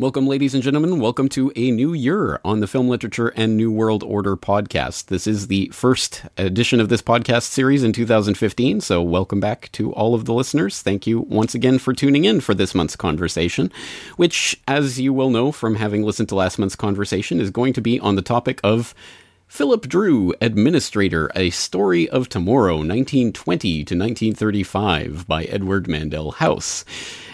Welcome, ladies and gentlemen. Welcome to a new year on the Film Literature and New World Order podcast. This is the first edition of this podcast series in 2015, so welcome back to all of the listeners. Thank you once again for tuning in for this month's conversation, which, as you will know from having listened to last month's conversation, is going to be on the topic of Philip Dru, Administrator, A Story of Tomorrow, 1920 to 1935, by Edward Mandell House.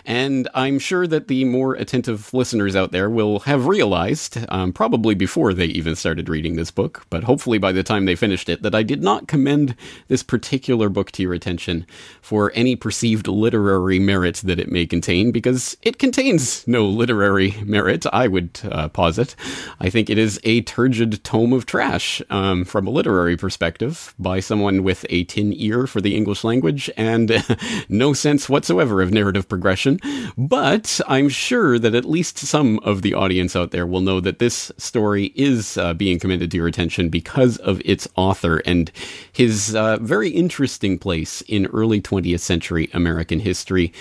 And I'm sure that the more attentive listeners out there will have realized, um, probably before they even started reading this book, but hopefully by the time they finished it, that I did not commend this particular book to your attention for any perceived literary merit that it may contain, because it contains no literary merit, I would uh, posit. I think it is a turgid tome of trash um, from a literary perspective by someone with a tin ear for the English language and no sense whatsoever of narrative progression but I'm sure that at least some of the audience out there will know that this story is uh, being committed to your attention because of its author and his uh, very interesting place in early 20th century American history.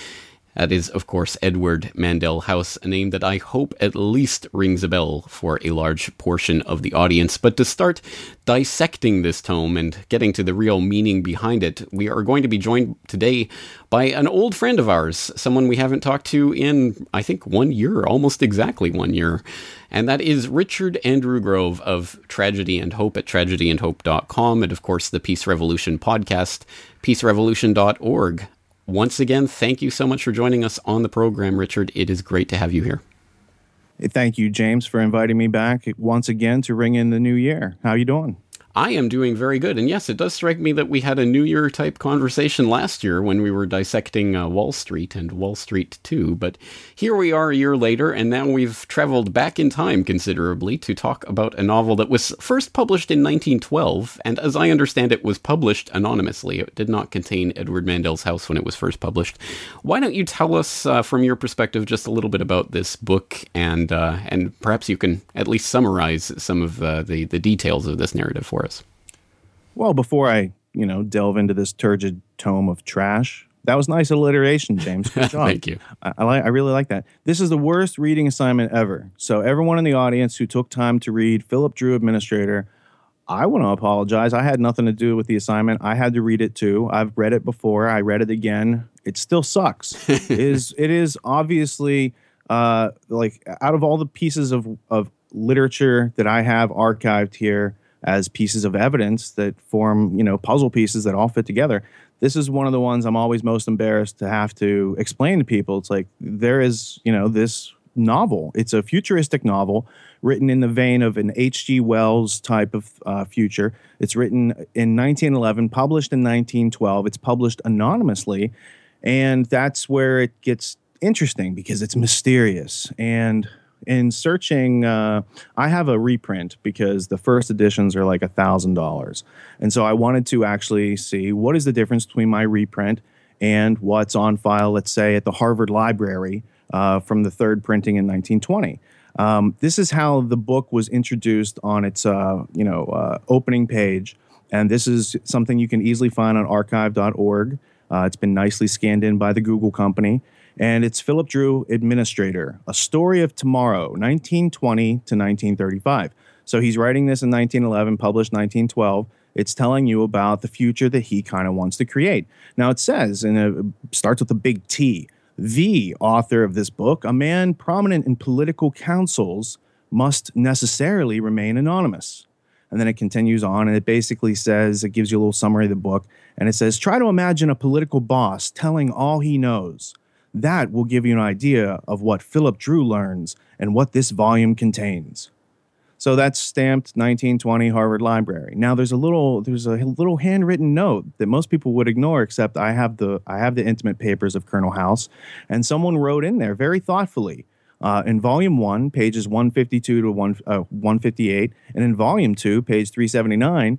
That is, of course, Edward Mandell House, a name that I hope at least rings a bell for a large portion of the audience. But to start dissecting this tome and getting to the real meaning behind it, we are going to be joined today by an old friend of ours, someone we haven't talked to in, I think, one year, almost exactly one year. And that is Richard Andrew Grove of Tragedy and Hope at tragedyandhope.com and, of course, the Peace Revolution podcast, peacerevolution.org. Once again, thank you so much for joining us on the program, Richard. It is great to have you here. Thank you, James, for inviting me back once again to ring in the new year. How you doing? I am doing very good. And yes, it does strike me that we had a New Year type conversation last year when we were dissecting uh, Wall Street and Wall Street 2. But here we are a year later, and now we've traveled back in time considerably to talk about a novel that was first published in 1912. And as I understand it, was published anonymously. It did not contain Edward Mandell's house when it was first published. Why don't you tell us, uh, from your perspective, just a little bit about this book, and uh, and perhaps you can at least summarize some of uh, the the details of this narrative for us. Well, before I, you know, delve into this turgid tome of trash, that was nice alliteration, James. Good job. Thank you. I, I, like. I really like that. This is the worst reading assignment ever. So everyone in the audience who took time to read Philip Dru Administrator, I want to apologize. I had nothing to do with the assignment. I had to read it too. I've read it before. I read it again. It still sucks. it is. It is obviously uh, like out of all the pieces of of literature that I have archived here as pieces of evidence that form, you know, puzzle pieces that all fit together. This is one of the ones I'm always most embarrassed to have to explain to people. It's like there is, you know, this novel. It's a futuristic novel written in the vein of an H.G. Wells type of uh, future. It's written in 1911, published in 1912. It's published anonymously, and that's where it gets interesting because it's mysterious and in searching, uh, I have a reprint because the first editions are like a thousand dollars, and so I wanted to actually see what is the difference between my reprint and what's on file, let's say at the Harvard Library uh, from the third printing in 1920. Um, this is how the book was introduced on its uh, you know uh, opening page, and this is something you can easily find on archive.org. Uh, it's been nicely scanned in by the Google company and it's Philip Dru, Administrator, A Story of Tomorrow, 1920 to 1935. So he's writing this in 1911, published 1912. It's telling you about the future that he kind of wants to create. Now it says, and it starts with a big T, the author of this book, a man prominent in political councils, must necessarily remain anonymous. And then it continues on and it basically says, it gives you a little summary of the book. And it says, try to imagine a political boss telling all he knows that will give you an idea of what Philip Dru learns and what this volume contains. So that's stamped 1920 Harvard Library. Now there's a little there's a little handwritten note that most people would ignore except I have the I have the intimate papers of Colonel House and someone wrote in there very thoughtfully uh, in volume 1 pages 152 to 1 uh, 158 and in volume 2 page 379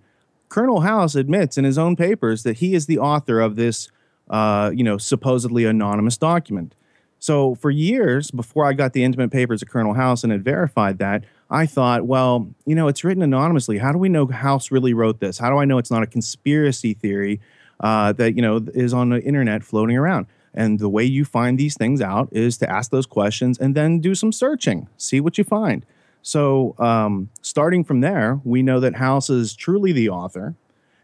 Colonel House admits in his own papers that he is the author of this uh, you know, supposedly anonymous document. So for years before I got the intimate papers of Colonel House and had verified that, I thought, well, you know, it's written anonymously. How do we know House really wrote this? How do I know it's not a conspiracy theory uh, that you know is on the internet floating around? And the way you find these things out is to ask those questions and then do some searching, see what you find. So, um, starting from there, we know that House is truly the author,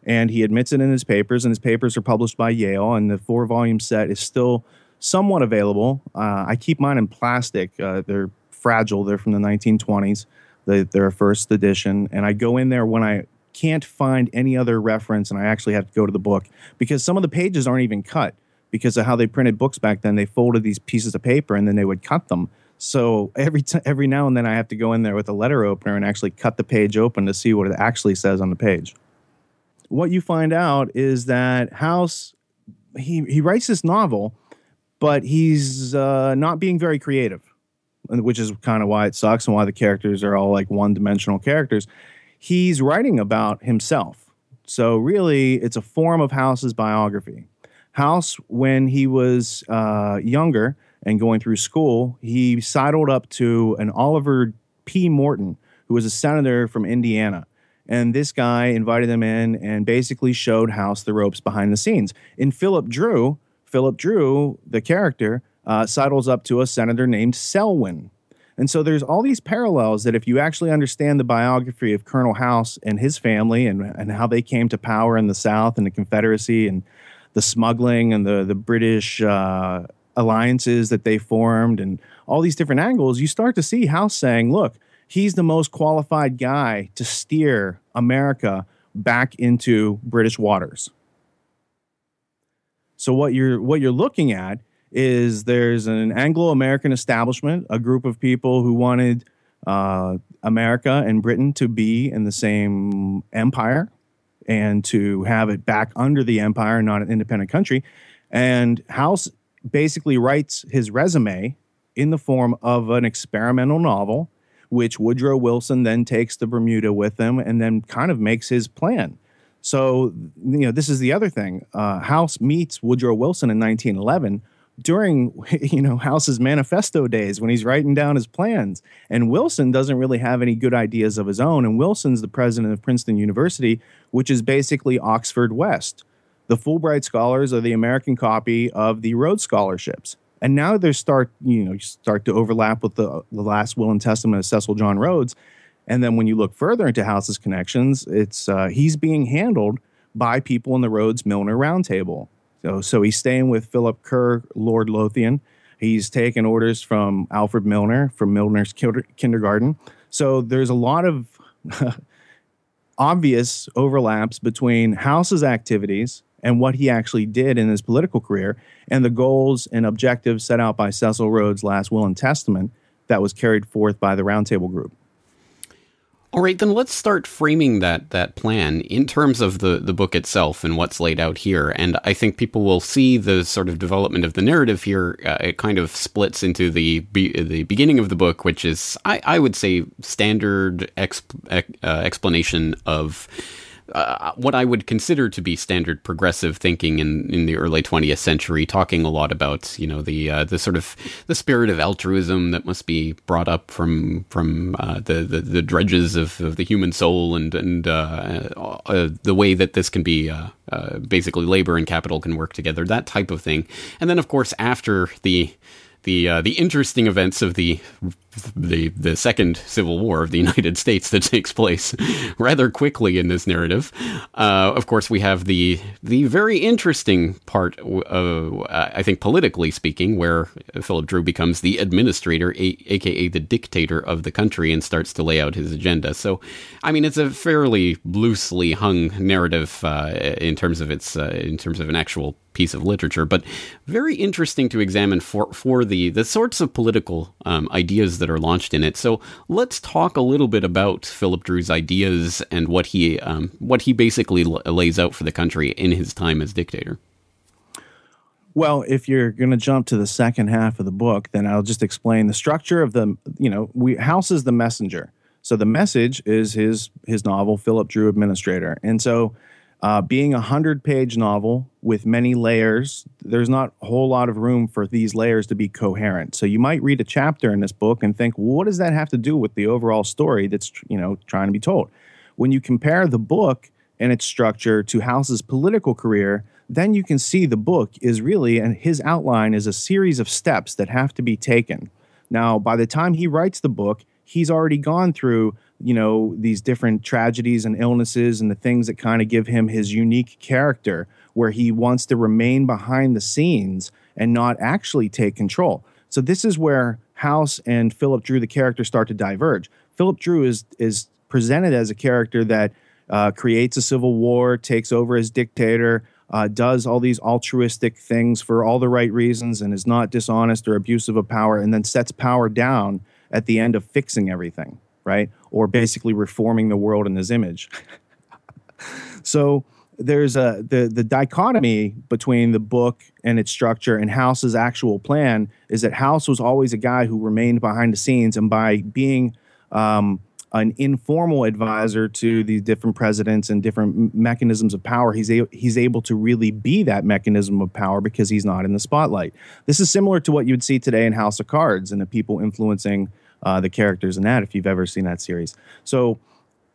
and he admits it in his papers, and his papers are published by Yale, and the four volume set is still somewhat available. Uh, I keep mine in plastic, uh, they're fragile, they're from the 1920s. They, they're a first edition, and I go in there when I can't find any other reference, and I actually have to go to the book because some of the pages aren't even cut because of how they printed books back then. They folded these pieces of paper and then they would cut them. So every t- every now and then I have to go in there with a letter opener and actually cut the page open to see what it actually says on the page. What you find out is that House he he writes this novel, but he's uh, not being very creative, which is kind of why it sucks and why the characters are all like one dimensional characters. He's writing about himself, so really it's a form of House's biography. House, when he was uh, younger and going through school, he sidled up to an Oliver P. Morton, who was a senator from Indiana. And this guy invited him in and basically showed House the ropes behind the scenes. In Philip Dru, Philip Dru, the character, uh, sidles up to a senator named Selwyn. And so there's all these parallels that if you actually understand the biography of Colonel House and his family and, and how they came to power in the South and the Confederacy and the smuggling and the, the British uh, alliances that they formed and all these different angles, you start to see House saying, look, he's the most qualified guy to steer America back into British waters. So what you're what you're looking at is there's an Anglo-American establishment, a group of people who wanted uh, America and Britain to be in the same empire and to have it back under the empire, not an independent country. And House basically writes his resume in the form of an experimental novel, which Woodrow Wilson then takes to Bermuda with him and then kind of makes his plan. So, you know, this is the other thing. Uh, House meets Woodrow Wilson in 1911 during, you know, House's manifesto days when he's writing down his plans. And Wilson doesn't really have any good ideas of his own. And Wilson's the president of Princeton University, which is basically Oxford West. The Fulbright scholars are the American copy of the Rhodes scholarships. And now they start, you know, start to overlap with the, the last will and testament of Cecil John Rhodes. And then when you look further into House's connections, it's uh, he's being handled by people in the Rhodes Milner Roundtable. So, so he's staying with Philip Kerr, Lord Lothian. He's taking orders from Alfred Milner from Milner's kindergarten. So there's a lot of obvious overlaps between House's activities and what he actually did in his political career and the goals and objectives set out by Cecil Rhodes' last will and testament that was carried forth by the Roundtable Group. All right, then let's start framing that that plan in terms of the the book itself and what's laid out here. And I think people will see the sort of development of the narrative here. Uh, it kind of splits into the be, the beginning of the book, which is I, I would say standard exp, uh, explanation of uh, what I would consider to be standard progressive thinking in, in the early 20th century, talking a lot about you know the uh, the sort of the spirit of altruism that must be brought up from from uh, the, the, the dredges of, of, the human soul and and uh, uh, the way that this can be uh, basically labor and capital can work together, that type of thing. And then of course after the the uh, the interesting events of the the the second Civil War of the United States that takes place rather quickly in this narrative. Uh, of course, we have the the very interesting part, of, uh, I think, politically speaking, where Philip Dru becomes the administrator, a- aka the dictator of the country, and starts to lay out his agenda. So, I mean, it's a fairly loosely hung narrative uh, in terms of its uh, in terms of an actual piece of literature, but very interesting to examine for for the the sorts of political um, ideas that are launched in it. So let's talk a little bit about Philip Dru's ideas and what he um, what he basically l- lays out for the country in his time as dictator. Well, if you're going to jump to the second half of the book, then I'll just explain the structure of the. You know, we House is the messenger. So the message is his his novel, Philip Dru Administrator, and so uh, being a hundred page novel with many layers, there's not a whole lot of room for these layers to be coherent. So you might read a chapter in this book and think, well, what does that have to do with the overall story that's you know trying to be told? When you compare the book and its structure to House's political career, then you can see the book is really, and his outline is a series of steps that have to be taken. Now, by the time he writes the book, he's already gone through you know these different tragedies and illnesses and the things that kind of give him his unique character where he wants to remain behind the scenes and not actually take control so this is where house and philip dru the character start to diverge philip dru is is presented as a character that uh, creates a civil war takes over as dictator uh, does all these altruistic things for all the right reasons and is not dishonest or abusive of power and then sets power down at the end of fixing everything right? Or basically reforming the world in his image. so there's a the the dichotomy between the book and its structure and House's actual plan is that House was always a guy who remained behind the scenes, and by being um, an informal advisor to the different presidents and different mechanisms of power, he's a, he's able to really be that mechanism of power because he's not in the spotlight. This is similar to what you'd see today in House of Cards and the people influencing uh, the characters in that if you've ever seen that series. So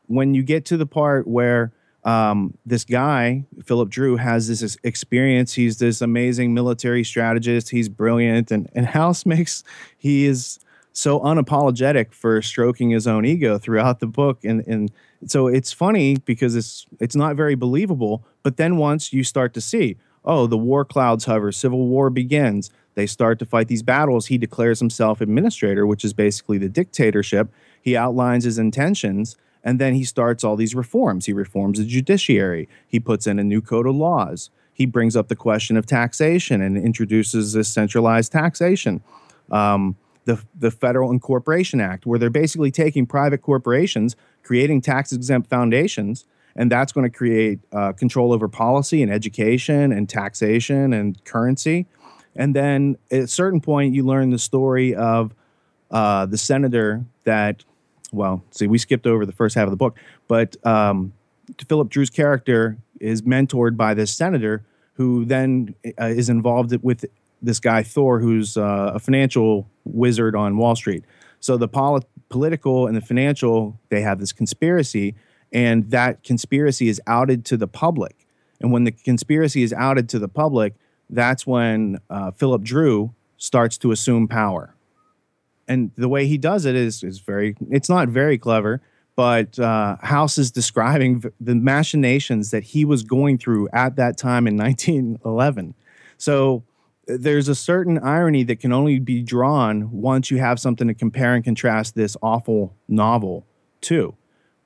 when you get to the part where um, this guy, Philip Dru, has this experience. He's this amazing military strategist. He's brilliant. And, and House makes, he is so unapologetic for stroking his own ego throughout the book. And, and so it's funny because it's, it's not very believable. But then once you start to see, oh, the war clouds hover, civil war begins, they start to fight these battles. He declares himself administrator, which is basically the dictatorship. He outlines his intentions, and then he starts all these reforms. He reforms the judiciary, he puts in a new code of laws. He brings up the question of taxation and introduces this centralized taxation. Um, the, the Federal Incorporation Act, where they're basically taking private corporations, creating tax exempt foundations, and that's going to create uh, control over policy and education and taxation and currency. And then at a certain point, you learn the story of uh, the senator that, well, see, we skipped over the first half of the book, but um, Philip Dru's character is mentored by this senator who then uh, is involved with this guy Thor, who's uh, a financial wizard on Wall Street. So the poli- political and the financial, they have this conspiracy, and that conspiracy is outed to the public. And when the conspiracy is outed to the public, that's when uh, Philip Dru starts to assume power. And the way he does it is is very it's not very clever, but uh, House is describing the machinations that he was going through at that time in 1911. So there's a certain irony that can only be drawn once you have something to compare and contrast this awful novel to.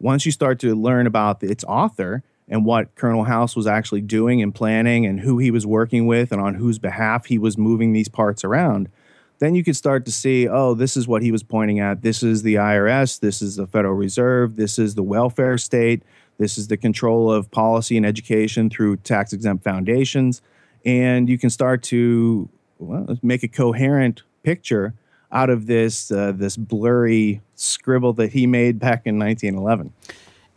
Once you start to learn about its author, and what Colonel House was actually doing and planning and who he was working with and on whose behalf he was moving these parts around, then you could start to see, oh, this is what he was pointing at. This is the IRS. This is the Federal Reserve. This is the welfare state. This is the control of policy and education through tax exempt foundations. And you can start to well, make a coherent picture out of this uh, this blurry scribble that he made back in 1911.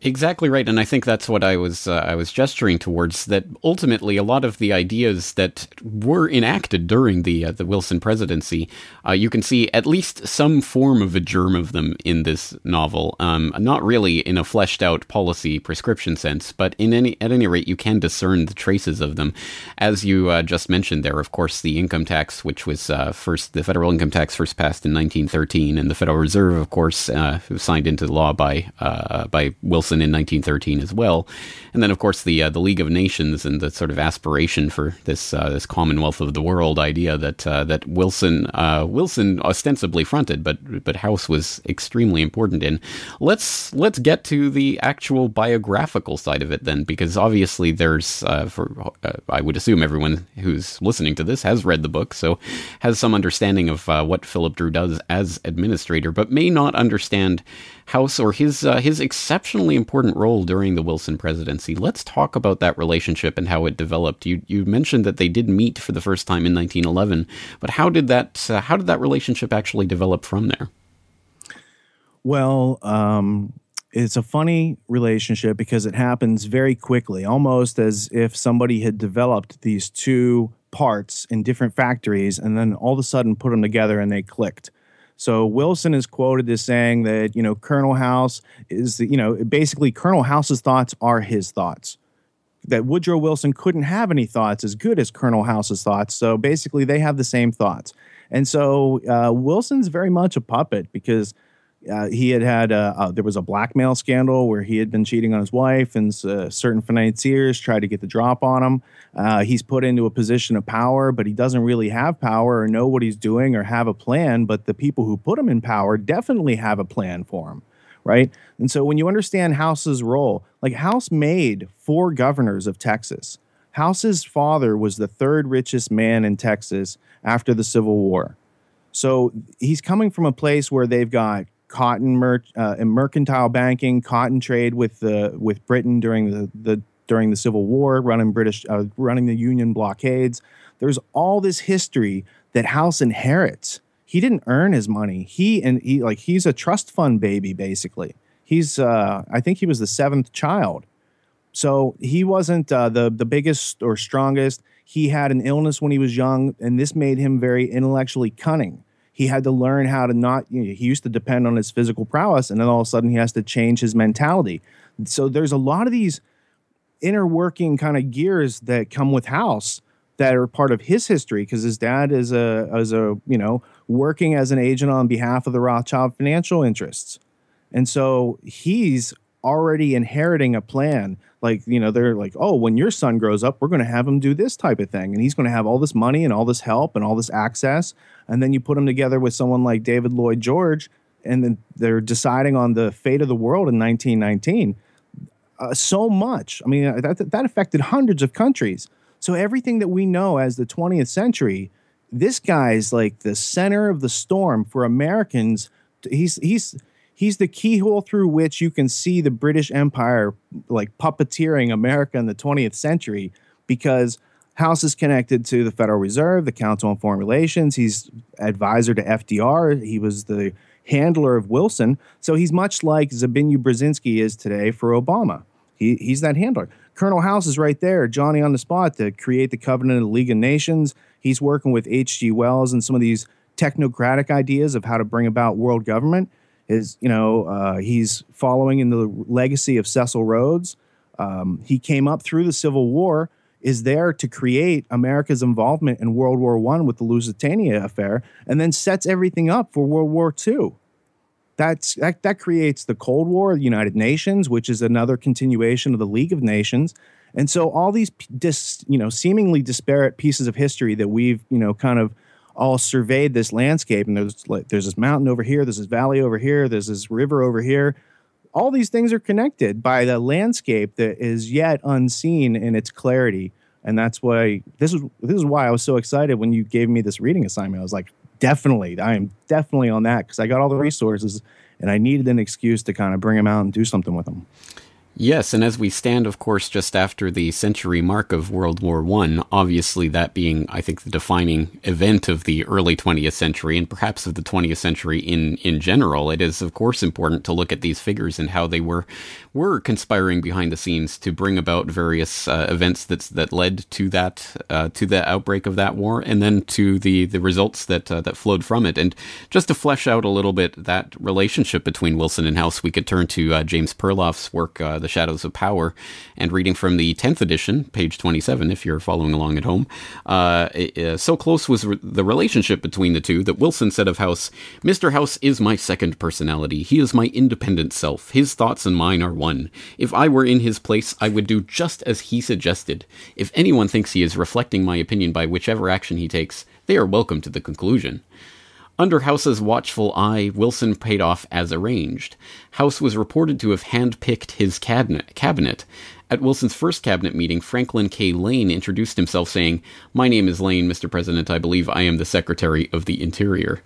Exactly right, and I think that's what I was uh, I was gesturing towards. That ultimately, a lot of the ideas that were enacted during the uh, the Wilson presidency, uh, you can see at least some form of a germ of them in this novel. Um, not really in a fleshed out policy prescription sense, but in any at any rate, you can discern the traces of them. As you uh, just mentioned, there, of course, the income tax, which was uh, first the federal income tax first passed in 1913, and the Federal Reserve, of course, uh, signed into law by by Wilson in 1913 as well. And then, of course, the uh, the League of Nations and the sort of aspiration for this uh, this Commonwealth of the World idea that uh, that Wilson uh, Wilson ostensibly fronted, but but House was extremely important in. Let's let's get to the actual biographical side of it then, because obviously there's uh, for I would assume everyone who's listening to this has read the book, so has some understanding of what Philip Dru does as administrator, but may not understand House or his his exceptionally important role during the Wilson presidency. Let's talk about that relationship and how it developed. You you mentioned that they did meet for the first time in 1911, but how did that uh, how did that relationship actually develop from there? Well, um, it's a funny relationship because it happens very quickly, almost as if somebody had developed these two parts in different factories and then all of a sudden put them together and they clicked. So Wilson is quoted as saying that, you know, Colonel House is, you know, basically Colonel House's thoughts are his thoughts. that Woodrow Wilson couldn't have any thoughts as good as Colonel House's thoughts. So basically, they have the same thoughts. And so uh, Wilson's very much a puppet because uh, he had had a, uh, there was a blackmail scandal where he had been cheating on his wife, and uh, certain financiers tried to get the drop on him. Uh, he's put into a position of power, but he doesn't really have power or know what he's doing or have a plan. But the people who put him in power definitely have a plan for him, right? And so when you understand House's role, like House made four governors of Texas. House's father was the third richest man in Texas after the Civil War. So he's coming from a place where they've got cotton mer- uh, mercantile banking, cotton trade with the with Britain during the, the during the Civil War, running British uh, running the Union blockades. There's all this history that House inherits. He didn't earn his money. He and he like he's a trust fund baby basically. He's uh, I think he was the seventh child, so he wasn't uh, the the biggest or strongest. He had an illness when he was young, and this made him very intellectually cunning he had to learn how to not you know, he used to depend on his physical prowess and then all of a sudden he has to change his mentality. So there's a lot of these inner working kind of gears that come with house that are part of his history because his dad is a as a you know working as an agent on behalf of the Rothschild financial interests. And so he's already inheriting a plan like you know they're like oh when your son grows up we're going to have him do this type of thing and he's going to have all this money and all this help and all this access and then you put him together with someone like david lloyd george and then they're deciding on the fate of the world in 1919 uh, so much. I mean that, that affected hundreds of countries. So everything that we know as the 20th century this guy's like the center of the storm for americans. He's he's he's the keyhole through which you can see the British Empire like puppeteering America in the 20th century because House is connected to the Federal Reserve, the Council on Foreign Relations. He's advisor to FDR. He was the handler of Wilson. So he's much like Zbigniew Brzezinski is today for Obama. He, he's that handler. Colonel House is right there, Johnny on the spot to create the Covenant of the League of Nations. He's working with H.G. Wells and some of these technocratic ideas of how to bring about world government is you know uh, he's following in the legacy of Cecil Rhodes. Um, he came up through the Civil War, is there to create America's involvement in World War One with the Lusitania affair, and then sets everything up for World War Two. That's that, that creates the Cold War, the United Nations, which is another continuation of the League of Nations. And so all these dis, you know seemingly disparate pieces of history that we've you know kind of all surveyed this landscape and there's like there's this mountain over here there's this valley over here there's this river over here. All these things are connected by the landscape that is yet unseen in its clarity. And that's why this is this is why I was so excited when you gave me this reading assignment. I was like definitely I am definitely on that because I got all the resources and I needed an excuse to kind of bring them out and do something with them Yes, and as we stand, of course, just after the century mark of World War One, obviously that being, I think, the defining event of the early 20th century and perhaps of the 20th century in in general, it is of course important to look at these figures and how they were were conspiring behind the scenes to bring about various uh, events that that led to that uh, to the outbreak of that war, and then to the the results that uh, that flowed from it. And just to flesh out a little bit that relationship between Wilson and House, we could turn to uh, James Perloff's work uh, the Shadows of Power, and reading from the 10th edition, page 27, if you're following along at home. Uh, uh, so close was re- the relationship between the two that Wilson said of House Mr. House is my second personality. He is my independent self. His thoughts and mine are one. If I were in his place, I would do just as he suggested. If anyone thinks he is reflecting my opinion by whichever action he takes, they are welcome to the conclusion. Under House's watchful eye, Wilson paid off as arranged. House was reported to have handpicked his cabinet. At Wilson's first cabinet meeting, Franklin K. Lane introduced himself, saying, My name is Lane, Mr. President. I believe I am the Secretary of the Interior.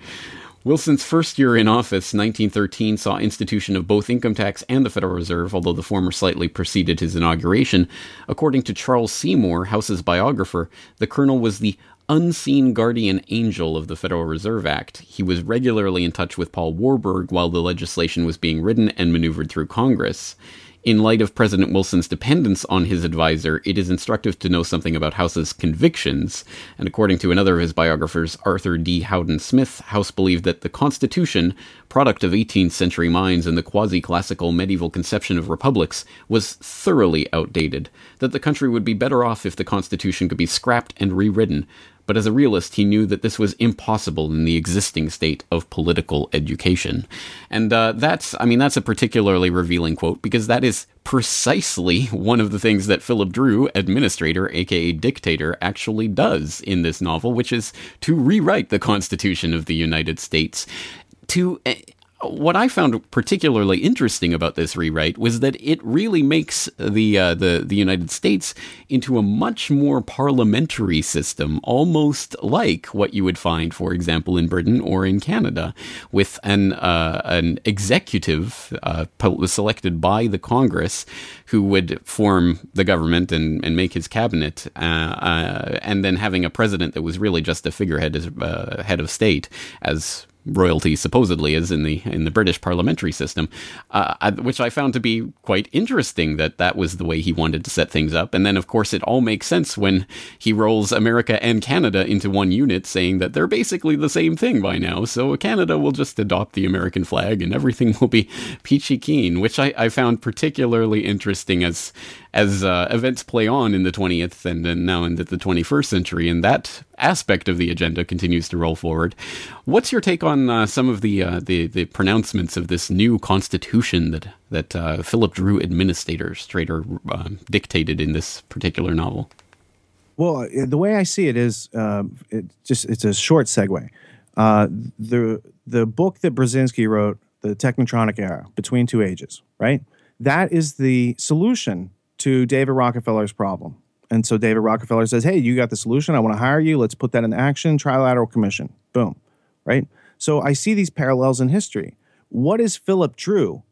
Wilson's first year in office, 1913, saw institution of both income tax and the Federal Reserve, although the former slightly preceded his inauguration. According to Charles Seymour, House's biographer, the colonel was the unseen guardian angel of the Federal Reserve Act. He was regularly in touch with Paul Warburg while the legislation was being written and maneuvered through Congress. In light of President Wilson's dependence on his advisor, it is instructive to know something about House's convictions. And according to another of his biographers, Arthur D. Howden Smith, House believed that the Constitution, product of 18th century minds and the quasi classical medieval conception of republics, was thoroughly outdated, that the country would be better off if the Constitution could be scrapped and rewritten, but as a realist, he knew that this was impossible in the existing state of political education. And uh, that's, I mean, that's a particularly revealing quote because that is precisely one of the things that Philip Dru, administrator, aka dictator, actually does in this novel, which is to rewrite the Constitution of the United States. To eh, what I found particularly interesting about this rewrite was that it really makes the uh, the the United States into a much more parliamentary system, almost like what you would find, for example, in Britain or in Canada, with an uh, an executive uh, selected by the Congress who would form the government and, and make his cabinet, uh, uh, and then having a president that was really just a figurehead as uh, head of state as royalty supposedly is in the in the British parliamentary system, uh, which I found to be quite interesting that that was the way he wanted to set things up. And then, of course, it all makes sense when he rolls America and Canada into one unit, saying that they're basically the same thing by now. So Canada will just adopt the American flag and everything will be peachy keen, which I, I found particularly interesting as as uh, events play on in the 20th and then now into the 21st century, and that aspect of the agenda continues to roll forward. What's your take on uh, some of the, uh, the, the pronouncements of this new constitution that that uh, Philip Dru administrator, Strader, uh, dictated in this particular novel? Well, uh, the way I see it is, um, it just it's a short segue. the the book that Brzezinski wrote, the Technotronic Era, Between Two Ages, right? That is the solution to David Rockefeller's problem. And so David Rockefeller says, Hey, you got the solution. I want to hire you. Let's put that in action. Trilateral commission. Boom. Right? So I see these parallels in history. What is Philip Dru?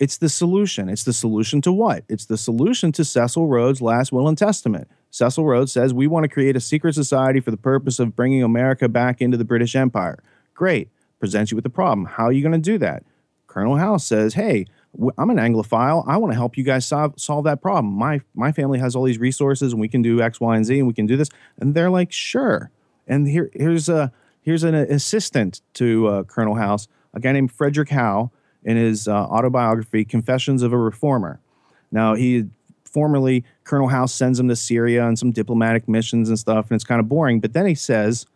It's the solution. It's the solution to what? It's the solution to Cecil Rhodes' last will and testament. Cecil Rhodes says, We want to create a secret society for the purpose of bringing America back into the British Empire. Great. Presents you with the problem. How are you going to do that? Colonel House says, Hey, I'm an Anglophile. I want to help you guys solve solve that problem. My my family has all these resources, and we can do X, Y, and Z, and we can do this. And they're like, sure. And here here's a here's an assistant to uh, Colonel House, a guy named Frederick Howe, in his uh, autobiography, Confessions of a Reformer. Now he formerly Colonel House sends him to Syria on some diplomatic missions and stuff, and it's kind of boring. But then he says,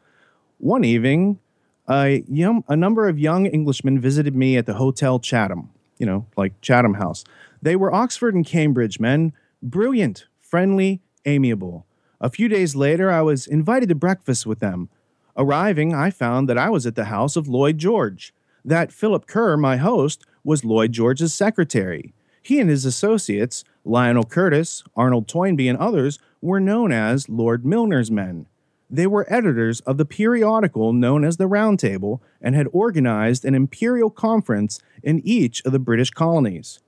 one evening, a, young, a number of young Englishmen visited me at the Hotel Chatham you know, like Chatham House. They were Oxford and Cambridge men, brilliant, friendly, amiable. A few days later, I was invited to breakfast with them. Arriving, I found that I was at the house of Lloyd George. That Philip Kerr, my host, was Lloyd George's secretary. He and his associates, Lionel Curtis, Arnold Toynbee, and others, were known as Lord Milner's men. They were editors of the periodical known as the Round Table and had organized an imperial conference in each of the British colonies.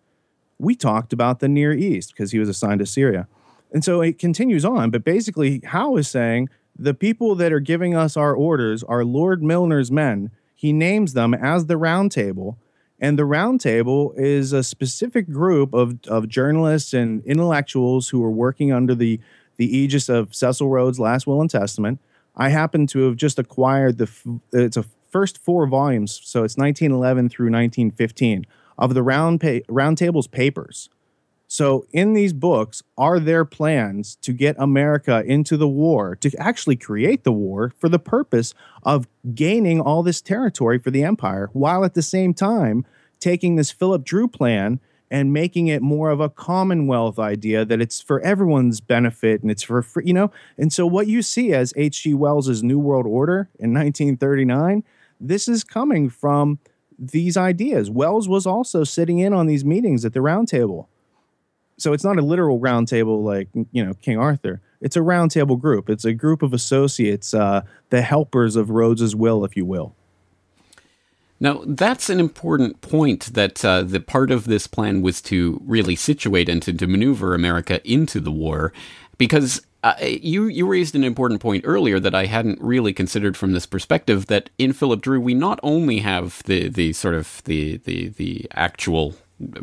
We talked about the Near East because he was assigned to Syria. And so it continues on, but basically, Howe is saying the people that are giving us our orders are Lord Milner's men. He names them as the Round Table. And the Round Table is a specific group of, of journalists and intellectuals who are working under the the aegis of Cecil Rhodes' Last Will and Testament. I happen to have just acquired the it's a first four volumes, so it's 1911 through 1915 of the round pa- tables papers. So in these books are their plans to get America into the war, to actually create the war for the purpose of gaining all this territory for the empire, while at the same time taking this Philip Dru plan and making it more of a commonwealth idea that it's for everyone's benefit and it's for free, you know. And so what you see as H.G. Wells's New World Order in 1939, this is coming from these ideas. Wells was also sitting in on these meetings at the round table. So it's not a literal round table like, you know, King Arthur. It's a round table group. It's a group of associates, uh, the helpers of Rhodes's will, if you will. Now, that's an important point that uh, the part of this plan was to really situate and to, to maneuver America into the war, because uh, you you raised an important point earlier that I hadn't really considered from this perspective. That in Philip Dru, we not only have the the sort of the the the actual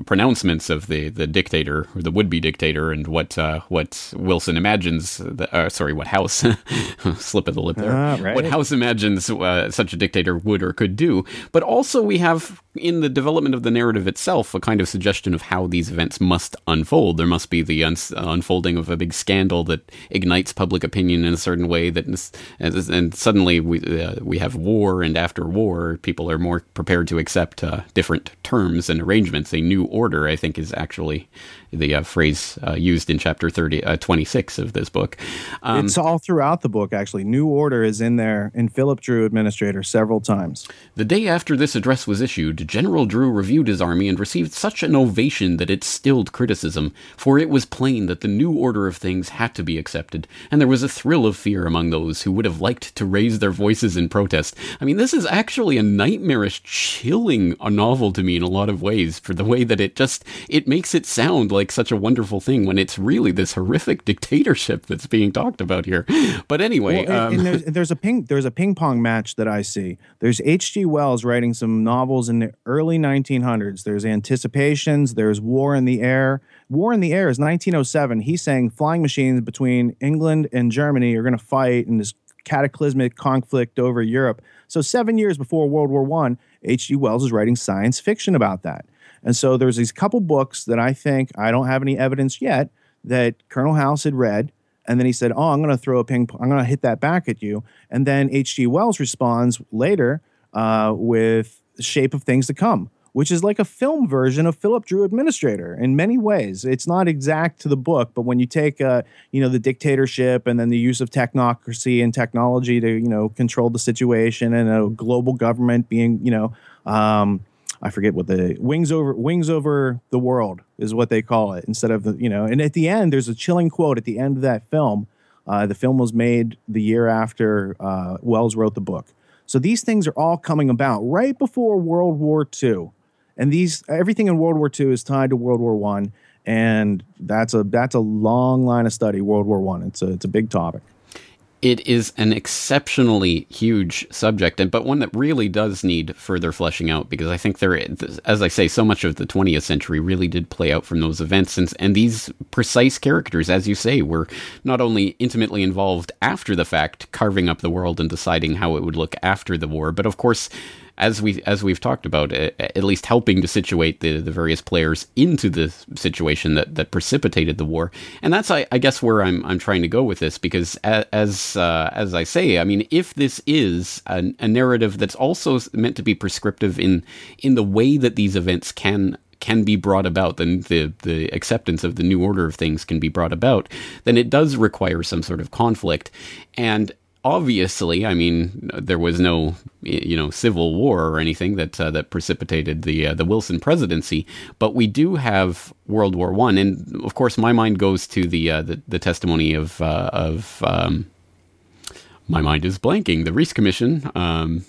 pronouncements of the, the dictator or the would be dictator and what uh, what Wilson imagines. The, uh, sorry, what House slip of the lip there. Ah, right. What House imagines uh, such a dictator would or could do. But also we have in the development of the narrative itself a kind of suggestion of how these events must unfold. There must be the un- unfolding of a big scandal that ignites public opinion in a certain way that and, and suddenly we uh, we have war and after war people are more prepared to accept uh, different terms and arrangements. A new order, I think, is actually the uh, phrase uh, used in chapter 30, uh, 26 of this book. Um, it's all throughout the book, actually. New order is in there in Philip Dru Administrator several times. The day after this address was issued, General Dru reviewed his army and received such an ovation that it stilled criticism, for it was plain that the new order of things had to be accepted, and there was a thrill of fear among those who would have liked to raise their voices in protest. I mean, this is actually a nightmarish, chilling novel to me in a lot of ways, for the way that it just it makes it sound like like such a wonderful thing when it's really this horrific dictatorship that's being talked about here. But anyway, well, and, um, and there's, there's, a ping there's a ping pong match that I see. There's H.G. Wells writing some novels in the early 1900s. There's Anticipations. There's War in the Air. War in the Air is 1907. He's saying flying machines between England and Germany are going to fight in this cataclysmic conflict over Europe. So seven years before World War One, H.G. Wells is writing science fiction about that. And so there's these couple books that I think I don't have any evidence yet that Colonel House had read. And then he said, Oh, I'm going to throw a ping, I'm going to hit that back at you. And then H.G. Wells responds later uh, with Shape of Things to Come, which is like a film version of Philip Dru Administrator in many ways. It's not exact to the book, but when you take, uh, you know, the dictatorship and then the use of technocracy and technology to, you know, control the situation and a global government being, you know, um, I forget what the wings over wings over the world is what they call it instead of the you know. And at the end, there's a chilling quote at the end of that film. Uh, the film was made the year after uh, Wells wrote the book. So these things are all coming about right before World War II, and these everything in World War II is tied to World War One, and that's a that's a long line of study. World War One. It's a it's a big topic it is an exceptionally huge subject, and but one that really does need further fleshing out because I think there, as I say, so much of the 20th century really did play out from those events, and and these precise characters, as you say, were not only intimately involved after the fact, carving up the world and deciding how it would look after the war, but of course as we as we've talked about, at least helping to situate the, the various players into the situation that, that precipitated the war, and that's I, I guess where I'm I'm trying to go with this because as uh, as I say, I mean, if this is a, a narrative that's also meant to be prescriptive in in the way that these events can can be brought about, then the the acceptance of the new order of things can be brought about, then it does require some sort of conflict. And obviously, I mean, there was no, you know, civil war or anything that uh, that precipitated the uh, the Wilson presidency, but we do have World War One, and of course, my mind goes to the uh, the, the, testimony of uh, of um, my mind is blanking the Reece Commission. Um,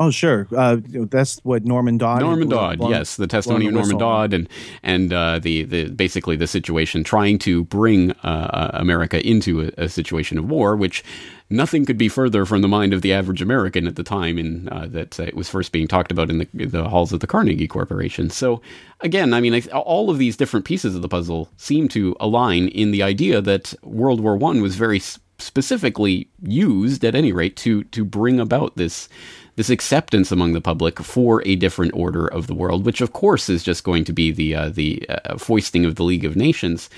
Oh, sure. Uh, that's what Norman Dodd. Norman Dodd, yes, the testimony of Norman Dodd, and and uh, the the basically the situation trying to bring uh, uh, America into a, a, situation of war, which nothing could be further from the mind of the average American at the time, in uh, that it was first being talked about in the the halls of the Carnegie Corporation. So again, I mean, all of these different pieces of the puzzle seem to align in the idea that World War One was very specifically used, at any rate, to to bring about this this acceptance among the public for a different order of the world, which of course is just going to be the uh, the uh, foisting of the League of Nations,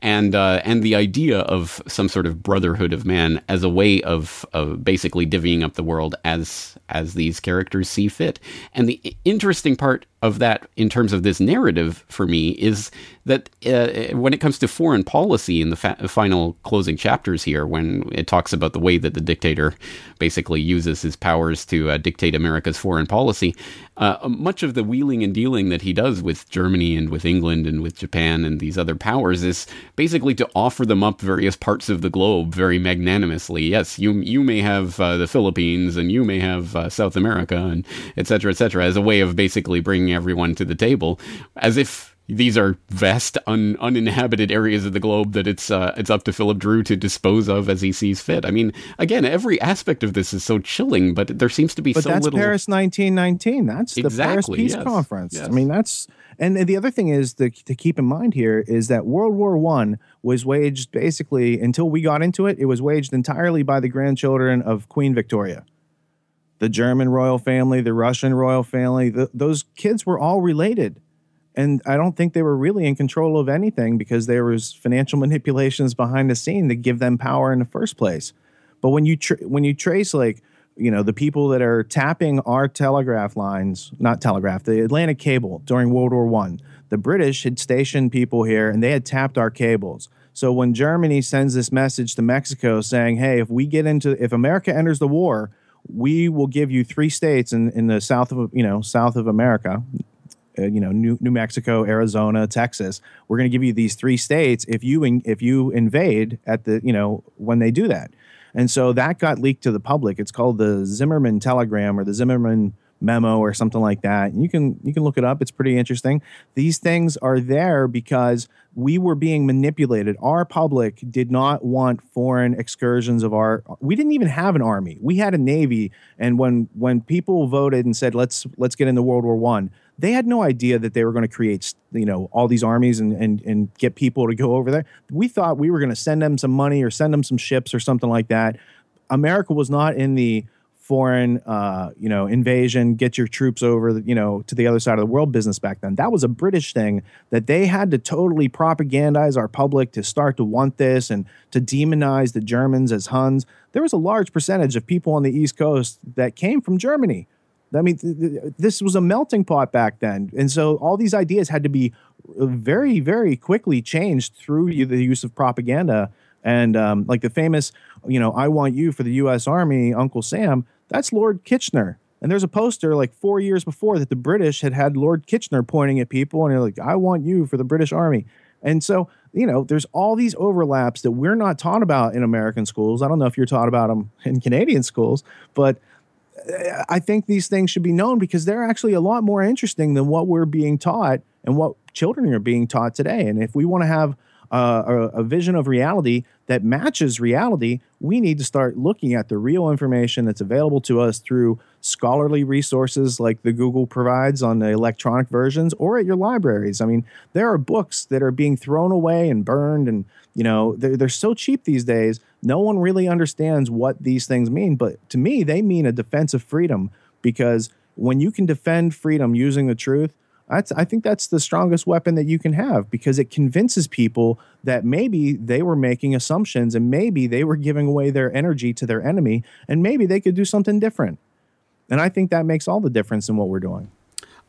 and uh, and the idea of some sort of brotherhood of man as a way of of basically divvying up the world as as these characters see fit. And the interesting part of that in terms of this narrative for me is that uh, when it comes to foreign policy in the fa- final closing chapters here, when it talks about the way that the dictator basically uses his powers to uh, dictate America's foreign policy, uh, much of the wheeling and dealing that he does with Germany and with England and with Japan and these other powers is basically to offer them up various parts of the globe very magnanimously. Yes, you you may have uh, the Philippines and you may have uh, South America and et cetera, et cetera, as a way of basically bringing everyone to the table, as if these are vast, un, uninhabited areas of the globe that it's uh, it's up to Philip Dru to dispose of as he sees fit. I mean, again, every aspect of this is so chilling, but there seems to be but so that's little. Paris 1919. That's the Paris Peace yes, Conference. yes. I mean, that's and the other thing is to, to keep in mind here is that World War One was waged basically until we got into it. It was waged entirely by the grandchildren of Queen Victoria. The German royal family, the Russian royal family, th those kids were all related and I don't think they were really in control of anything because there was financial manipulations behind the scene to give them power in the first place. But when you tr- when you trace like you know the people that are tapping our telegraph lines, not telegraph, the Atlantic cable during World War One, the British had stationed people here and they had tapped our cables. So when Germany sends this message to Mexico saying, "Hey, if we get into if America enters the war, we will give you three states in, in the south of you know south of America, uh, you know New, New Mexico, Arizona, Texas. We're going to give you these three states if you in, if you invade at the you know when they do that. And so that got leaked to the public. It's called the Zimmermann telegram or the Zimmermann memo or something like that. And you can you can look it up. It's pretty interesting. These things are there because we were being manipulated. Our public did not want foreign excursions of our we didn't even have an army. We had a navy and when when people voted and said let's let's get into World War 1, they had no idea that they were going to create you know all these armies and and and get people to go over there. We thought we were going to send them some money or send them some ships or something like that. America was not in the foreign uh, you know invasion get your troops over you know to the other side of the world business back then that was a british thing that they had to totally propagandize our public to start to want this and to demonize the germans as huns there was a large percentage of people on the east coast that came from germany I mean, th- th- this was a melting pot back then, and so all these ideas had to be very, very quickly changed through the use of propaganda. And um, like the famous, you know, "I want you" for the U.S. Army, Uncle Sam. That's Lord Kitchener. And there's a poster like four years before that the British had had Lord Kitchener pointing at people, and they're like, "I want you for the British Army." And so, you know, there's all these overlaps that we're not taught about in American schools. I don't know if you're taught about them in Canadian schools, but I think these things should be known because they're actually a lot more interesting than what we're being taught and what children are being taught today. And if we want to have uh, a, a vision of reality that matches reality, we need to start looking at the real information that's available to us through scholarly resources like the Google provides on the electronic versions or at your libraries. I mean, there are books that are being thrown away and burned, and you know they're, they're so cheap these days. No one really understands what these things mean, but to me, they mean a defense of freedom because when you can defend freedom using the truth, that's, I think that's the strongest weapon that you can have because it convinces people that maybe they were making assumptions and maybe they were giving away their energy to their enemy and maybe they could do something different. And I think that makes all the difference in what we're doing.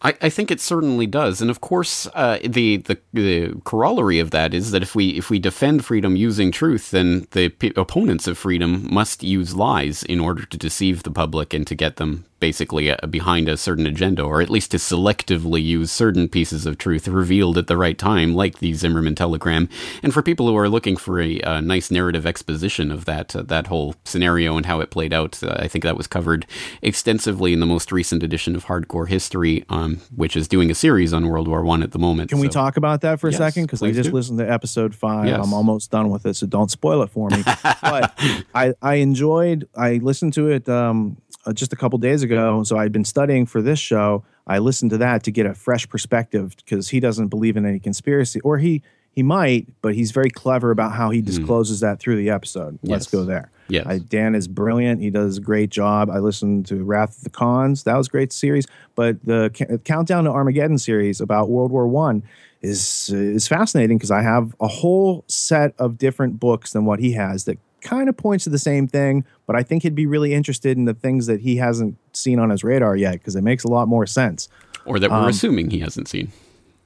I, I think it certainly does, and of course, uh, the, the the corollary of that is that if we if we defend freedom using truth, then the p- opponents of freedom must use lies in order to deceive the public and to get them basically uh, behind a certain agenda, or at least to selectively use certain pieces of truth revealed at the right time, like the Zimmermann telegram. And for people who are looking for a, uh nice narrative exposition of that uh, that whole scenario and how it played out, uh, I think that was covered extensively in the most recent edition of Hardcore History, um, which is doing a series on World War One at the moment. Can we talk about that for a Yes, second? Because I just do. listened to episode five. Yes. I'm almost done with it, so don't spoil it for me. but I, I enjoyed. I listened to it um, uh, just a couple days ago. So I'd been studying for this show. I listened to that to get a fresh perspective because he doesn't believe in any conspiracy, or he he might, but he's very clever about how he discloses that through the episode. Let's go there. Yes. I, Dan is brilliant. He does a great job. I listened to Wrath of the Khans. That was a great series. But the Countdown to Armageddon series about World War One is is fascinating because I have a whole set of different books than what he has that kind of points to the same thing. But I think he'd be really interested in the things that he hasn't seen on his radar yet because it makes a lot more sense. or that um, we're assuming he hasn't seen.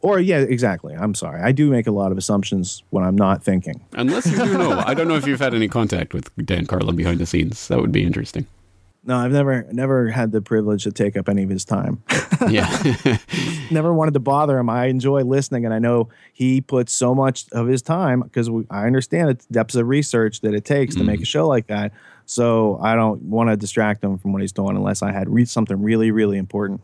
Or yeah, exactly. I'm sorry. I do make a lot of assumptions when I'm not thinking. Unless you do know. I don't know if you've had any contact with Dan Carlin behind the scenes. That would be interesting. No, I've never never had the privilege to take up any of his time. Yeah. never wanted to bother him. I enjoy listening, and I know he puts so much of his time because I understand the depths of research that it takes to make a mm. show like that. So I don't want to distract him from what he's doing unless I had read something really, really important.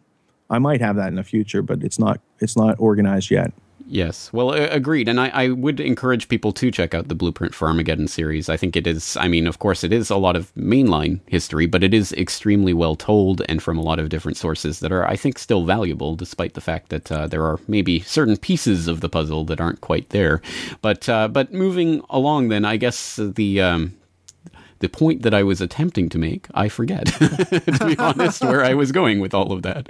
I might have that in the future, but it's not it's not organized yet. Yes, well, uh, agreed. And I, I, would encourage people to check out the Blueprint for Armageddon series. I think it is, I mean, of course, it is a lot of mainline history, but it is extremely well told and from a lot of different sources that are, I think, still valuable, despite the fact that uh, there are maybe certain pieces of the puzzle that aren't quite there. But, uh, but moving along, then, I guess the. Um, the point that I was attempting to make, I forget, to be honest, where I was going with all of that.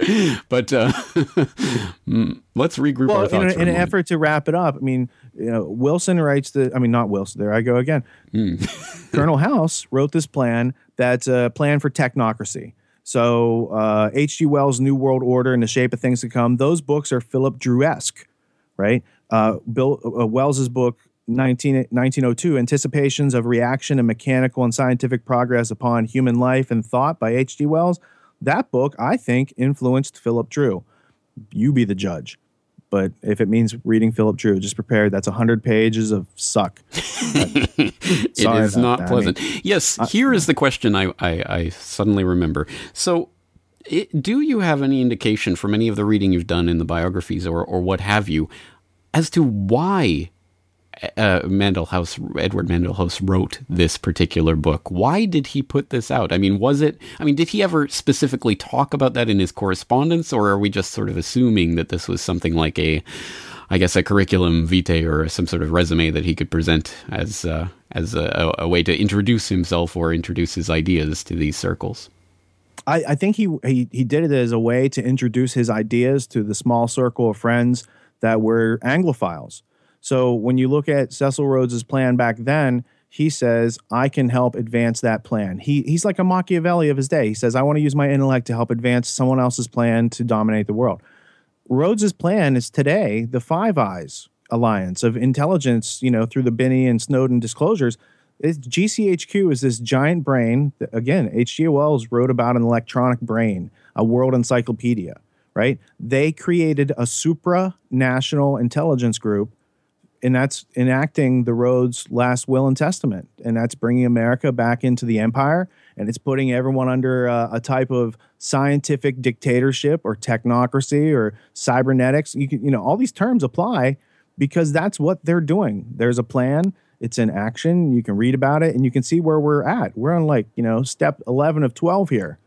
But uh, mm, let's regroup well, our thoughts. In, in an effort to wrap it up, I mean, you know, Wilson writes the, I mean, not Wilson, there I go again. Mm. Colonel House wrote this plan that's a plan for technocracy. So H.G. Uh, Wells' New World Order and the Shape of Things to Come, those books are Philip Dru esque, right? Uh, Bill uh, Wells's book 19, 1902 Anticipations of Reaction and Mechanical and Scientific Progress Upon Human Life and Thought by H.G. Wells. That book, I think, influenced Philip Dru. You be the judge. But if it means reading Philip Dru, just prepare. That's 100 pages of suck. it is not that. pleasant. I mean, yes, here is the question I, I, I suddenly remember. So, it, do you have any indication from any of the reading you've done in the biographies or, or what have you as to why uh, Mandell House, Edward Mandell House wrote this particular book. Why did he put this out? I mean, was it, I mean, did he ever specifically talk about that in his correspondence, or are we just sort of assuming that this was something like a, I guess, a curriculum vitae or some sort of resume that he could present as, uh, as a, a, way to introduce himself or introduce his ideas to these circles? I, I think he, he he did it as a way to introduce his ideas to the small circle of friends that were Anglophiles so when you look at Cecil Rhodes's plan back then, he says, I can help advance that plan. He, he's like a Machiavelli of his day. He says, I want to use my intellect to help advance someone else's plan to dominate the world. Rhodes's plan is today the Five Eyes alliance of intelligence, you know, through the Binney and Snowden disclosures. It's, GCHQ is this giant brain. That, again, H.G. Wells wrote about an electronic brain, a world encyclopedia, right? They created a supranational intelligence group and that's enacting the Rhodes last will and testament, and that's bringing America back into the empire, and it's putting everyone under uh, a type of scientific dictatorship or technocracy or cybernetics. You can, you know, all these terms apply because that's what they're doing. There's a plan. It's in action. You can read about it, and you can see where we're at. We're on like you know step eleven of twelve here.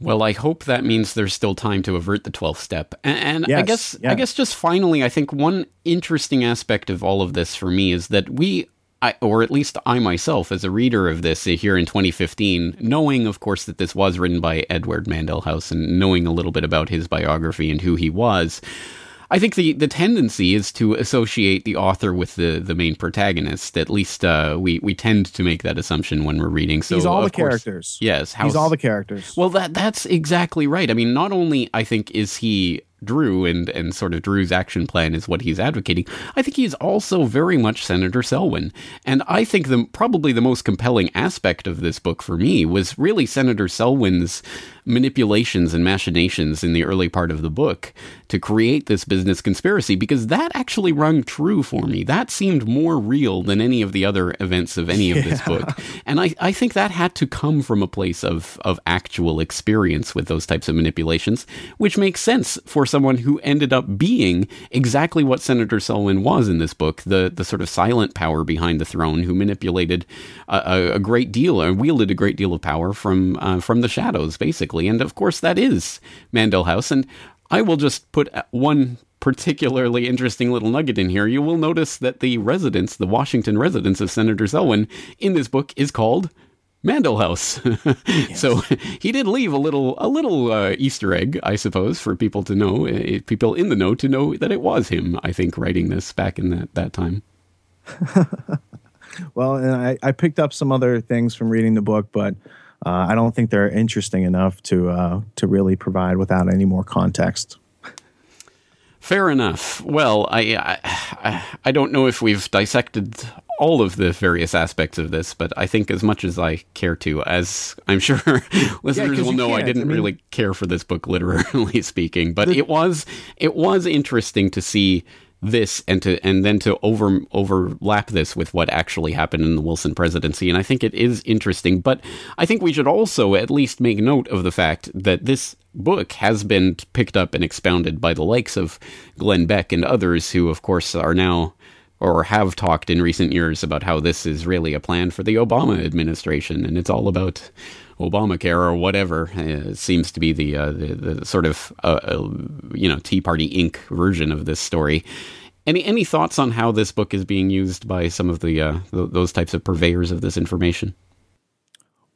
Well, I hope that means there's still time to avert the 12th step. And, and yes, I guess yeah. I guess just finally, I think one interesting aspect of all of this for me is that we I, or at least I myself, as a reader of this here in 2015, knowing, of course, that this was written by Edward Mandell House and knowing a little bit about his biography and who he was, I think the, the tendency is to associate the author with the, the main protagonist. At least uh, we we tend to make that assumption when we're reading. So he's all the course, characters. Yes, House, he's all the characters. Well, that that's exactly right. I mean, not only I think is he Dru and, and sort of Dru's action plan is what he's advocating. I think he's also very much Senator Selwyn. And I think the probably the most compelling aspect of this book for me was really Senator Selwyn's manipulations and machinations in the early part of the book to create this business conspiracy because that actually rung true for me. That seemed more real than any of the other events of any of this book. And I, I think that had to come from a place of, of actual experience with those types of manipulations, which makes sense for someone who ended up being exactly what Senator Selwyn was in this book the, the sort of silent power behind the throne who manipulated a, a great deal and wielded a great deal of power from, uh, from the shadows, basically and of course that is Mandell House. And I will just put one particularly interesting little nugget in here. You will notice that the residence, the Washington residence of Senator Selwyn in this book is called Mandell House. yes. So he did leave a little a little uh, Easter egg, I suppose, for people to know, uh, people in the know to know that it was him. I think writing this back in that that time. well, and I, I picked up some other things from reading the book, but uh, I don't think they're interesting enough to uh, to really provide without any more context. Fair enough. Well, I, I I don't know if we've dissected all of the various aspects of this, but I think as much as I care to, as I'm sure listeners yeah, will know, I didn't I mean, really care for this book literally speaking, but the, it was it was interesting to see this and to and then to over overlap this with what actually happened in the Wilson presidency. And I think it is interesting but I think we should also at least make note of the fact that this book has been picked up and expounded by the likes of Glenn Beck and others who of course are now or have talked in recent years about how this is really a plan for the Obama administration. And it's all about Obamacare or whatever uh, seems to be the, uh, the, the sort of uh, uh, you know Tea Party Inc. version of this story. Any any thoughts on how this book is being used by some of the uh, th- those types of purveyors of this information?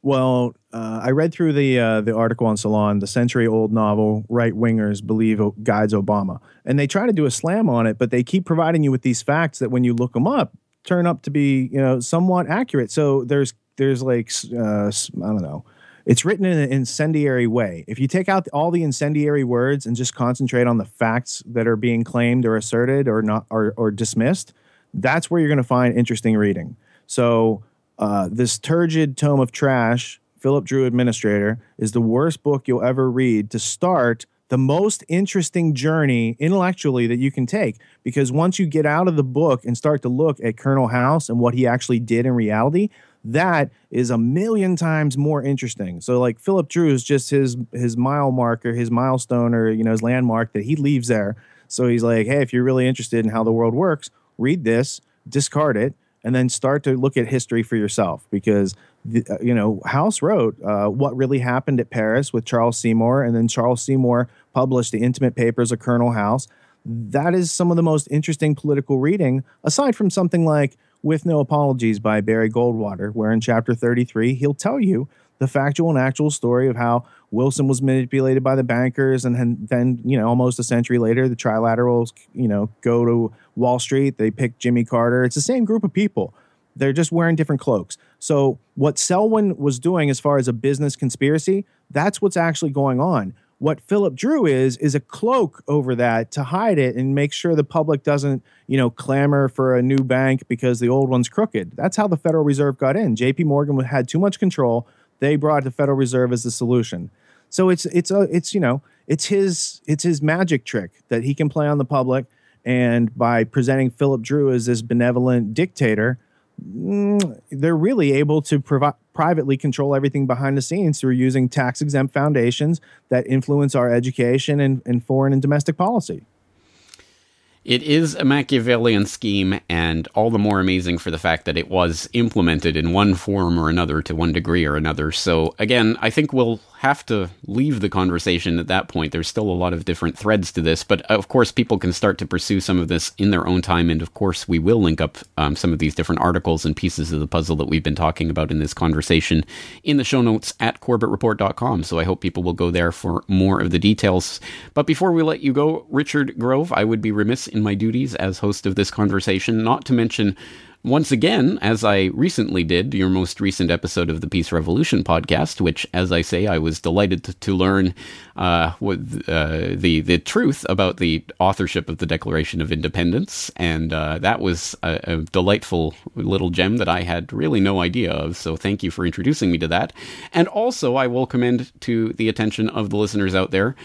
Well, uh, I read through the the article on Salon, the century old novel "Right Wingers Believe Guides Obama," and they try to do a slam on it, but they keep providing you with these facts that when you look them up, turn up to be you know somewhat accurate. So there's there's like uh, I don't know. It's written in an incendiary way. If you take out all the incendiary words and just concentrate on the facts that are being claimed or asserted or not or, or dismissed, that's where you're going to find interesting reading. So uh, this turgid tome of trash, Philip Dru Administrator, is the worst book you'll ever read to start the most interesting journey intellectually that you can take. Because once you get out of the book and start to look at Colonel House and what he actually did in reality, that is a million times more interesting. So like Philip Dru is just his his mile marker, his milestone or you know his landmark that he leaves there. So he's like, hey, if you're really interested in how the world works, read this, discard it, and then start to look at history for yourself because the, uh, you know House wrote uh, what really happened at Paris with Charles Seymour, and then Charles Seymour published the intimate papers of Colonel House. That is some of the most interesting political reading, aside from something like with No Apologies by Barry Goldwater, where in chapter 33, he'll tell you the factual and actual story of how Wilson was manipulated by the bankers, and then, you know, almost a century later, the trilaterals, you know, go to Wall Street, they pick Jimmy Carter. It's the same group of people. They're just wearing different cloaks. So, what Selwyn was doing as far as a business conspiracy, that's what's actually going on. What Philip Dru is is a cloak over that to hide it and make sure the public doesn't, you know, clamor for a new bank because the old one's crooked. That's how the Federal Reserve got in. J.P. Morgan had too much control. They brought the Federal Reserve as the solution. So it's it's a it's you know it's his it's his magic trick that he can play on the public, and by presenting Philip Dru as this benevolent dictator, mm, they're really able to provide privately control everything behind the scenes through using tax exempt foundations that influence our education and, and foreign and domestic policy. It is a Machiavellian scheme, and all the more amazing for the fact that it was implemented in one form or another to one degree or another. So, again, I think we'll have to leave the conversation at that point. There's still a lot of different threads to this, but of course, people can start to pursue some of this in their own time. And of course, we will link up um, some of these different articles and pieces of the puzzle that we've been talking about in this conversation in the show notes at corbettreport.com. So I hope people will go there for more of the details. But before we let you go, Richard Grove, I would be remiss in my duties as host of this conversation not to mention once again, as I recently did, your most recent episode of the Peace Revolution podcast, which, as I say, I was delighted to, learn uh, with, uh, the the truth about the authorship of the Declaration of Independence, and uh, that was a, a, delightful little gem that I had really no idea of. So, thank you for introducing me to that. And also, I will commend to the attention of the listeners out there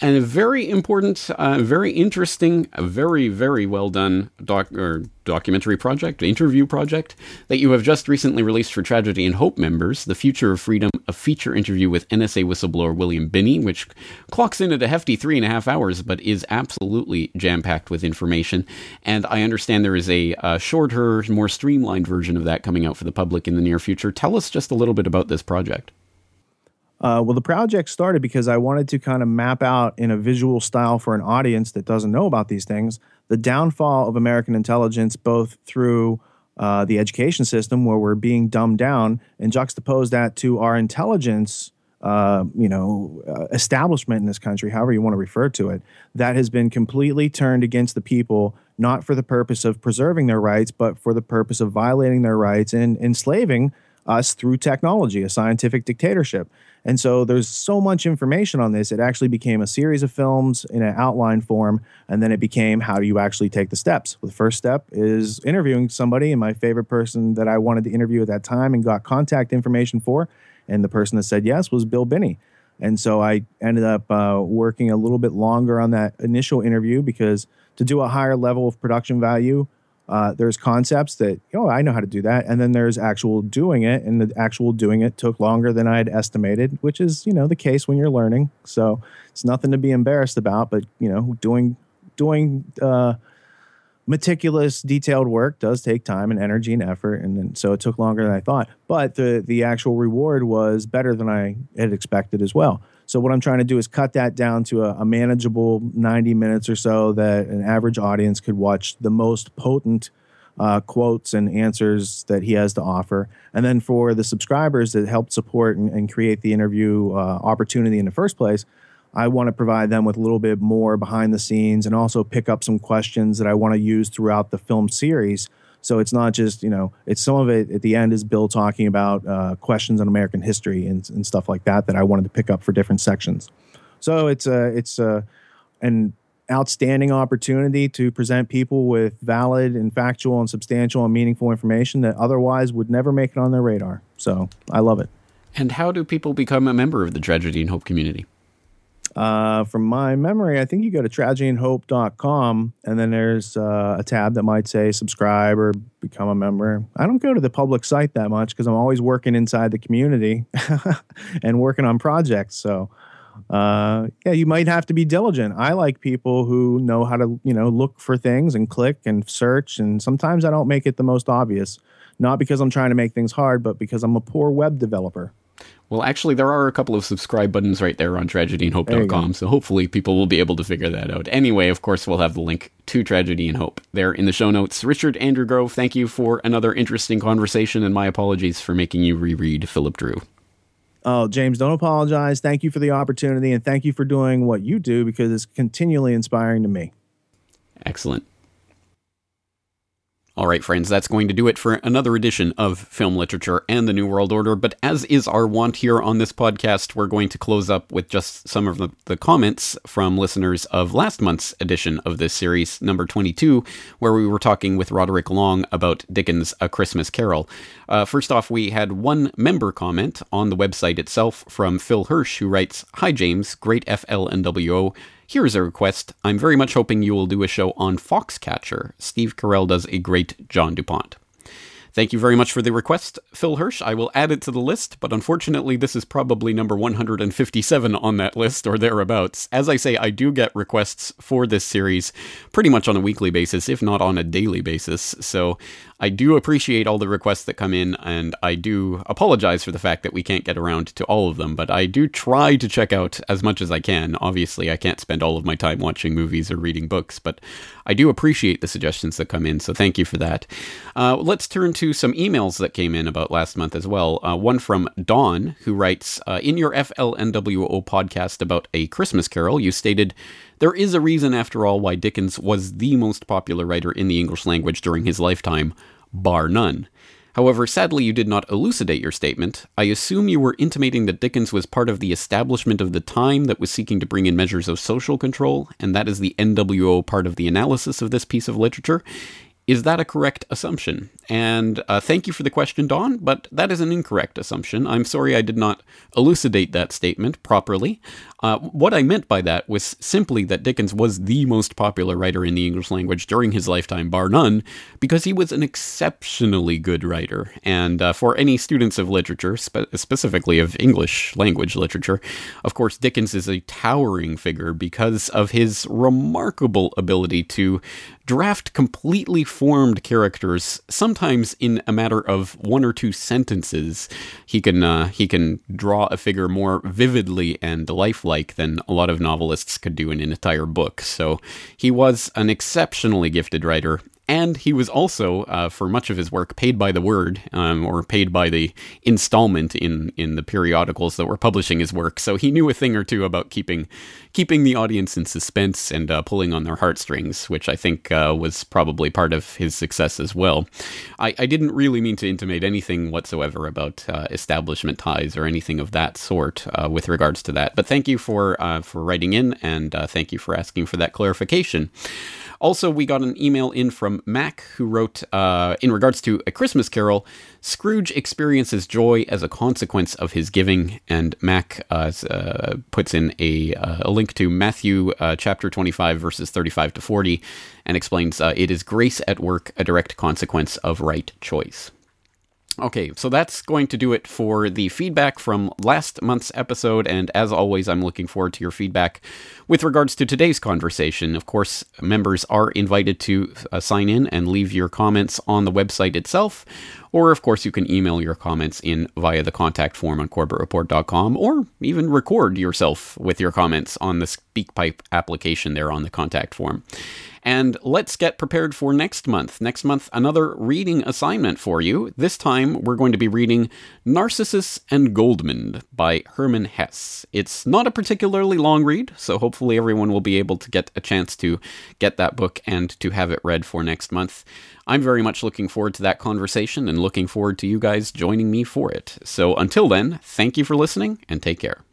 and a very important, uh, very interesting, very very well done doc or documentary project, interview project that you have just recently released for Tragedy and Hope members, The Future of Freedom, a feature interview with NSA whistleblower William Binney, which clocks in at a hefty three and a half hours, but is absolutely jam packed with information. And I understand there is a, a shorter, more streamlined version of that coming out for the public in the near future. Tell us just a little bit about this project. Uh, well, the project started because I wanted to kind of map out in a visual style for an audience that doesn't know about these things the downfall of American intelligence, both through uh, the education system, where we're being dumbed down, and juxtapose that to our intelligence. Uh, you know, uh, establishment in this country, however you want to refer to it, that has been completely turned against the people, not for the purpose of preserving their rights, but for the purpose of violating their rights and enslaving us through technology, a scientific dictatorship. And so there's so much information on this. It actually became a series of films in an outline form. And then it became how do you actually take the steps? Well, the first step is interviewing somebody. And my favorite person that I wanted to interview at that time and got contact information for, and the person that said yes was Bill Binney. And so I ended up uh, working a little bit longer on that initial interview because to do a higher level of production value, uh, there's concepts that oh I know how to do that, and then there's actual doing it, and the actual doing it took longer than I had estimated, which is you know the case when you're learning. So it's nothing to be embarrassed about, but you know doing doing uh, meticulous, detailed work does take time and energy and effort, and then, so it took longer than I thought. But the the actual reward was better than I had expected as well. So what I'm trying to do is cut that down to a, a, manageable 90 minutes or so that an average audience could watch the most potent uh, quotes and answers that he has to offer. And then for the subscribers that helped support and, and create the interview uh, opportunity in the first place, I want to provide them with a little bit more behind the scenes and also pick up some questions that I want to use throughout the film series so it's not just you know it's some of it at the end is Bill talking about uh, questions on American history and, and stuff like that that I wanted to pick up for different sections. So it's a it's a an outstanding opportunity to present people with valid and factual and substantial and meaningful information that otherwise would never make it on their radar. So I love it. And how do people become a member of the Tragedy and Hope community? Uh, from my memory, I think you go to tragedyandhope.com and then there's uh, a tab that might say subscribe or become a member. I don't go to the public site that much because I'm always working inside the community and working on projects. So, uh, yeah, you might have to be diligent. I like people who know how to, you know, look for things and click and search. And sometimes I don't make it the most obvious, not because I'm trying to make things hard, but because I'm a poor web developer. Well, actually, there are a couple of subscribe buttons right there on tragedyandhope.com, so hopefully people will be able to figure that out. Anyway, of course, we'll have the link to Tragedy and Hope there in the show notes. Richard Andrew Grove, thank you for another interesting conversation, and my apologies for making you reread Philip Dru. Oh, James, don't apologize. Thank you for the opportunity, and thank you for doing what you do because it's continually inspiring to me. Excellent. All right, friends, that's going to do it for another edition of Film Literature and the New World Order. But as is our wont here on this podcast, we're going to close up with just some of the, the, comments from listeners of last month's edition of this series, number 22, where we were talking with Roderick Long about Dickens' A Christmas Carol. Uh, first off, we had one member comment on the website itself from Phil Hirsch, who writes Hi, James, great FLNWO. Here is a request. I'm very much hoping you will do a show on Foxcatcher. Steve Carell does a great John DuPont. Thank you very much for the request, Phil Hirsch. I will add it to the list, but unfortunately, this is probably number 157 on that list or thereabouts. As I say, I do get requests for this series pretty much on a weekly basis, if not on a daily basis. So I do appreciate all the requests that come in, and I do apologize for the fact that we can't get around to all of them, but I do try to check out as much as I can. Obviously, I can't spend all of my time watching movies or reading books, but I do appreciate the suggestions that come in, so thank you for that. Uh, let's turn to some emails that came in about last month as well. Uh, one from Dawn, who writes uh, In your FLNWO podcast about A Christmas Carol, you stated, there is a reason, after all, why Dickens was the most popular writer in the English language during his lifetime, bar none. However, sadly, you did not elucidate your statement. I assume you were intimating that Dickens was part of the establishment of the time that was seeking to bring in measures of social control, and that is the NWO part of the analysis of this piece of literature. Is that a correct assumption? And uh, thank you for the question, Don, but that is an incorrect assumption. I'm sorry I did not elucidate that statement properly. Uh, what I meant by that was simply that Dickens was the most popular writer in the English language during his lifetime, bar none, because he was an exceptionally good writer. And uh, for any students of literature, spe- specifically of English language literature, of course, Dickens is a towering figure because of his remarkable ability to draft completely formed characters, sometimes in a matter of one or two sentences. He can uh, he can draw a figure more vividly and lifelike than a lot of novelists could do in an entire book. So he was an exceptionally gifted writer, and he was also, uh, for much of his work, paid by the word um, or paid by the installment in in the periodicals that were publishing his work. So he knew a thing or two about keeping keeping the audience in suspense and uh, pulling on their heartstrings, which I think uh, was probably part of his success as well. I, I, didn't really mean to intimate anything whatsoever about uh, establishment ties or anything of that sort uh, with regards to that. But thank you for uh, for writing in and thank you for asking for that clarification. Also, we got an email in from Mac who wrote, uh, in regards to A Christmas Carol, Scrooge experiences joy as a consequence of his giving. And Mac uh, uh, puts in a, uh, a, link to Matthew uh, chapter 25, verses 35 to 40, and explains uh, it is grace at work, a direct consequence of right choice. Okay, so that's going to do it for the feedback from last month's episode. And as always, I'm looking forward to your feedback with regards to today's conversation. Of course, members are invited to uh, sign in and leave your comments on the website itself. Or, of course, you can email your comments in via the contact form on corbettreport.com or even record yourself with your comments on the SpeakPipe application there on the contact form. And let's get prepared for next month. Next month, another reading assignment for you. This time, we're going to be reading Narcissus and Goldmund by Hermann Hesse. It's not a particularly long read, so hopefully everyone will be able to get a chance to get that book and to have it read for next month. I'm very much looking forward to that conversation and looking forward to you guys joining me for it. So until then, thank you for listening and take care.